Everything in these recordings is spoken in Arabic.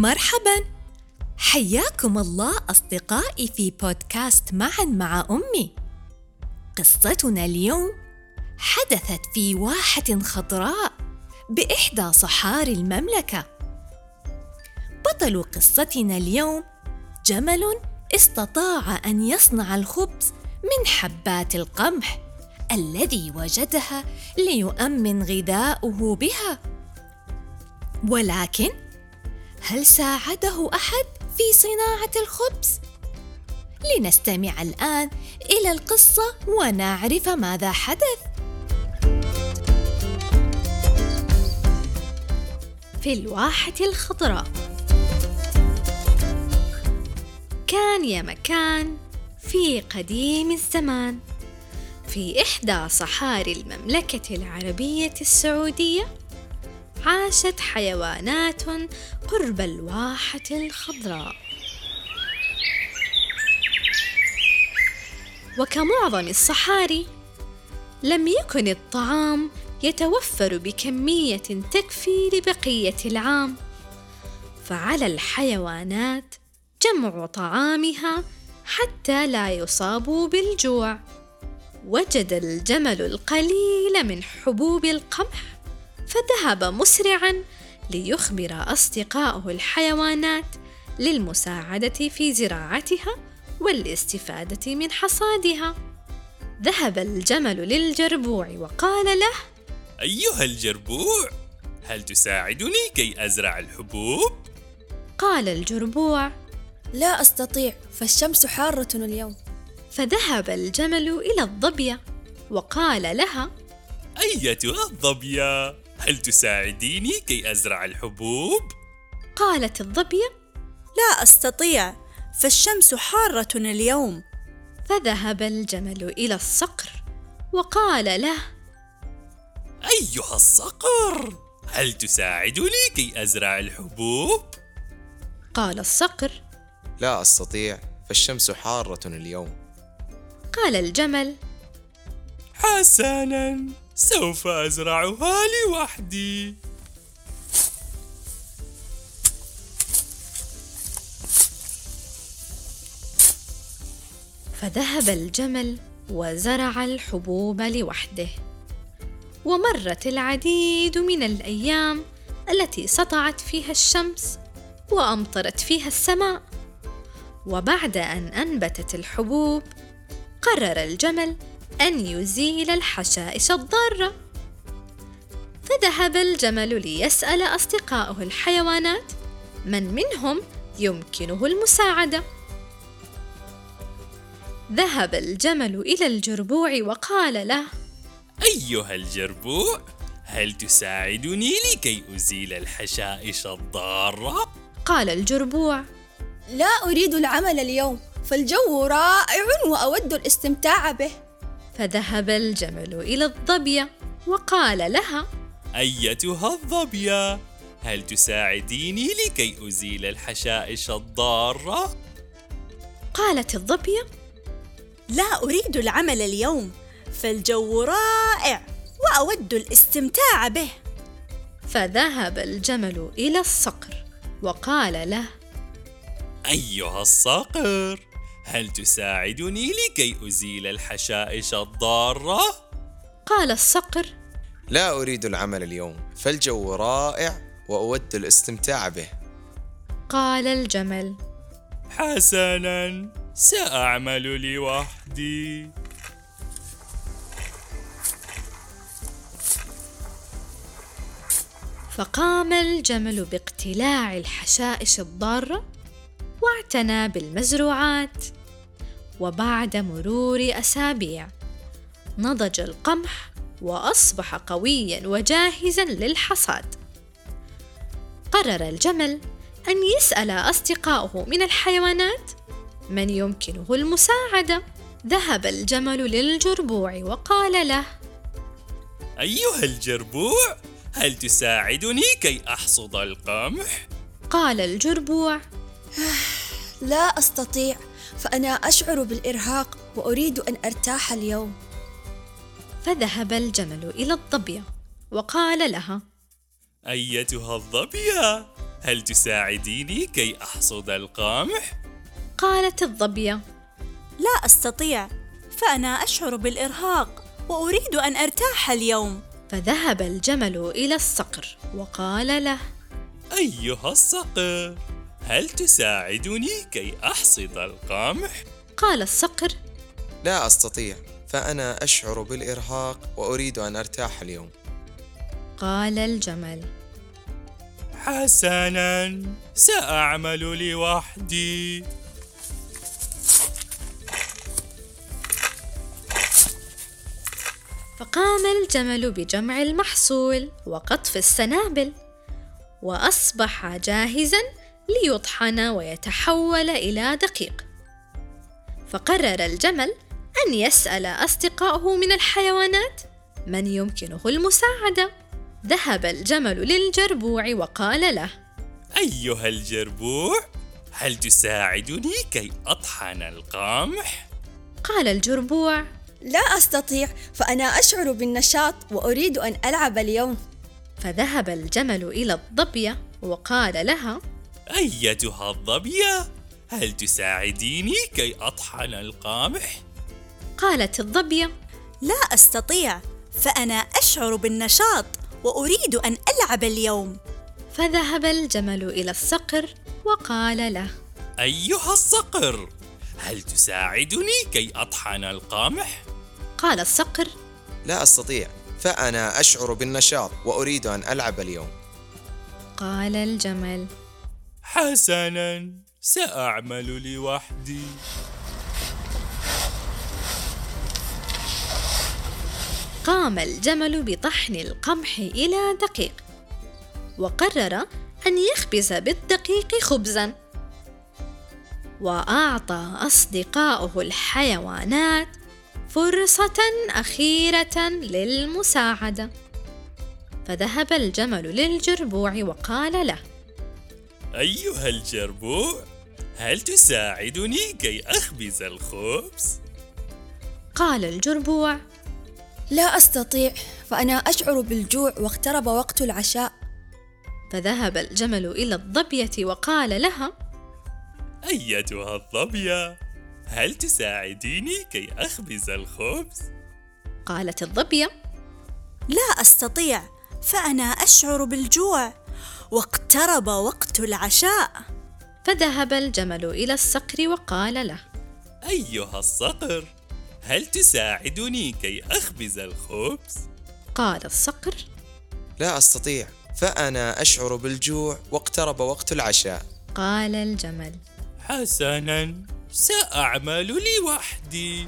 مرحبا. حياكم الله أصدقائي في بودكاست معا مع أمي. قصتنا اليوم حدثت في واحة خضراء بإحدى صحاري المملكة. بطل قصتنا اليوم جمل استطاع أن يصنع الخبز من حبات القمح الذي وجدها ليؤمن غذاؤه بها. ولكن هل ساعده أحد في صناعة الخبز؟ لنستمع الآن إلى القصة ونعرف ماذا حدث. في الواحة الخضراء كان يا مكان في قديم الزمان في إحدى صحاري المملكة العربية السعودية. عاشت حيوانات قرب الواحة الخضراء. وكمعظم الصحاري لم يكن الطعام يتوفر بكمية تكفي لبقية العام. فعلى الحيوانات جمع طعامها حتى لا يصابوا بالجوع. وجد الجمل القليل من حبوب القمح فذهب مسرعا ليخبر اصدقائه الحيوانات للمساعدة في زراعتها والاستفادة من حصادها. ذهب الجمل للجربوع وقال له أيها الجربوع هل تساعدني كي أزرع الحبوب؟ قال الجربوع لا أستطيع فالشمس حارة اليوم. فذهب الجمل إلى الظبية وقال لها أيتها الظبية؟ هل تساعديني كي أزرع الحبوب؟ قالت الظبيه لا أستطيع فالشمس حارة اليوم. فذهب الجمل إلى الصقر وقال له أيها الصقر هل تساعدني كي أزرع الحبوب؟ قال الصقر. لا أستطيع فالشمس حارة اليوم. قال الجمل. حسنا. سوف أزرعها لوحدي. فذهب الجمل وزرع الحبوب لوحده. ومرت العديد من الأيام التي سطعت فيها الشمس وأمطرت فيها السماء. وبعد أن أنبتت الحبوب قرر الجمل أن يزيل الحشائش الضارة. فذهب الجمل ليسأل اصدقائه الحيوانات من منهم يمكنه المساعدة. ذهب الجمل إلى الجربوع وقال له أيها الجربوع هل تساعدني لكي أزيل الحشائش الضارة؟ قال الجربوع لا أريد العمل اليوم فالجو رائع وأود الاستمتاع به. فذهب الجمل إلى الظبيه وقال لها أيتها الظبيه هل تساعديني لكي أزيل الحشائش الضارة؟ قالت الظبيه لا أريد العمل اليوم فالجو رائع وأود الاستمتاع به. فذهب الجمل إلى الصقر وقال له أيها الصقر هل تساعدني لكي أزيل الحشائش الضارة؟ قال الصقر. لا أريد العمل اليوم فالجو رائع وأود الاستمتاع به. قال الجمل. حسنا سأعمل لوحدي. فقام الجمل باقتلاع الحشائش الضارة واعتنى بالمزروعات. وبعد مرور أسابيع. نضج القمح وأصبح قويا وجاهزا للحصاد. قرر الجمل أن يسأل أصدقائه من الحيوانات من يمكنه المساعدة. ذهب الجمل للجربوع وقال له أيها الجربوع هل تساعدني كي أحصد القمح؟ قال الجربوع لا أستطيع. فأنا أشعر بالإرهاق وأريد أن أرتاح اليوم فذهب الجمل إلى الظبيه وقال لها أيتها الظبيه هل تساعديني كي أحصد القمح؟ قالت الظبية لا أستطيع فأنا أشعر بالإرهاق وأريد أن أرتاح اليوم فذهب الجمل إلى الصقر وقال له أيها الصقر هل تساعدني كي أحصد القمح؟ قال الصقر. لا أستطيع فأنا أشعر بالإرهاق وأريد أن أرتاح اليوم. قال الجمل. حسنا سأعمل لوحدي. فقام الجمل بجمع المحصول وقطف السنابل وأصبح جاهزا ليطحن ويتحول إلى دقيق. فقرر الجمل أن يسأل أصدقائه من الحيوانات من يمكنه المساعدة. ذهب الجمل للجربوع وقال له أيها الجربوع هل تساعدني كي أطحن القمح؟ قال الجربوع لا أستطيع فأنا أشعر بالنشاط وأريد أن ألعب اليوم. فذهب الجمل إلى الظبيه وقال لها أيتها الظبية هل تساعديني كي أطحن القمح؟ قالت الظبية لا أستطيع فأنا أشعر بالنشاط وأريد أن ألعب اليوم فذهب الجمل إلى الصقر وقال له أيها الصقر هل تساعدني كي أطحن القمح؟ قال الصقر لا أستطيع فأنا أشعر بالنشاط وأريد أن ألعب اليوم قال الجمل حسنا سأعمل لوحدي. قام الجمل بطحن القمح إلى دقيق وقرر أن يخبز بالدقيق خبزا. وأعطى أصدقاؤه الحيوانات فرصة أخيرة للمساعدة. فذهب الجمل للجربوع وقال له أيها الجربوع هل تساعدني كي أخبز الخبز؟ قال الجربوع لا أستطيع فأنا أشعر بالجوع واقترب وقت العشاء فذهب الجمل إلى الظبية وقال لها أيتها الظبية هل تساعديني كي أخبز الخبز؟ قالت الظبية لا أستطيع فأنا أشعر بالجوع واقترب وقت العشاء. فذهب الجمل إلى الصقر وقال له أيها الصقر هل تساعدني كي أخبز الخبز؟ قال الصقر لا أستطيع فأنا أشعر بالجوع واقترب وقت العشاء. قال الجمل حسنا سأعمل لوحدي.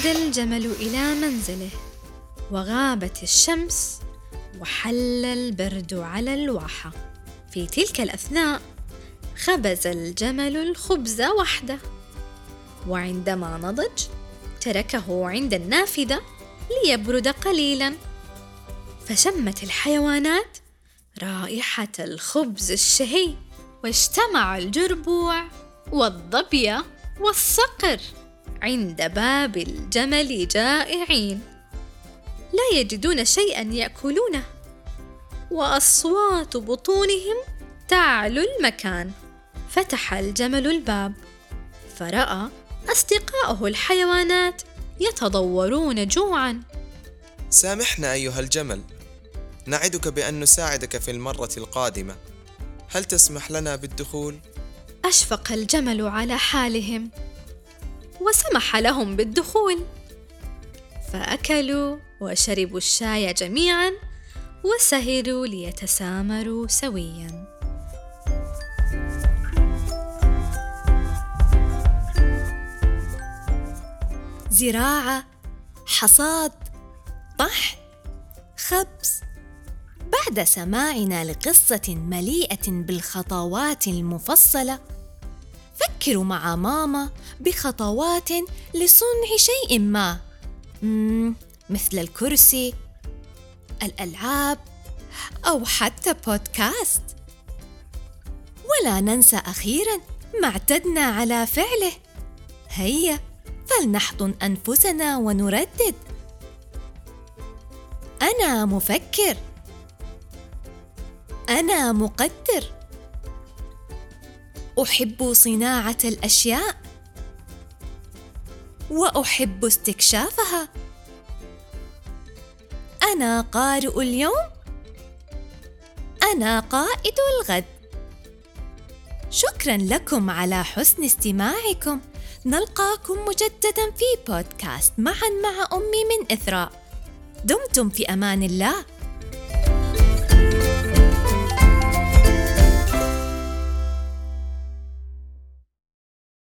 عاد الجمل إلى منزله. وغابت الشمس وحل البرد على الواحة. في تلك الأثناء خبز الجمل الخبز وحده. وعندما نضج تركه عند النافذة ليبرد قليلا. فشمت الحيوانات رائحة الخبز الشهي. واجتمع الجربوع والظبيه والصقر. عند باب الجمل جائعين. لا يجدون شيئا يأكلونه. وأصوات بطونهم تعلو المكان. فتح الجمل الباب. فرأى أصدقاؤه الحيوانات يتضورون جوعا. سامحنا أيها الجمل. نعدك بأن نساعدك في المرة القادمة. هل تسمح لنا بالدخول؟ أشفق الجمل على حالهم. وسمح لهم بالدخول. فأكلوا وشربوا الشاي جميعا وسهروا ليتسامروا سويا. زراعة حصاد طحن خبز. بعد سماعنا لقصة مليئة بالخطوات المفصلة فكروا مع ماما بخطوات لصنع شيء ما. مثل الكرسي الألعاب أو حتى بودكاست. ولا ننسى أخيرا ما اعتدنا على فعله. هيا فلنحضن أنفسنا ونردد. أنا مفكر. أنا مقدر. أحب صناعة الأشياء وأحب استكشافها. أنا قارئ اليوم. أنا قائد الغد. شكرا لكم على حسن استماعكم. نلقاكم مجددا في بودكاست معا مع أمي من إثراء. دمتم في أمان الله.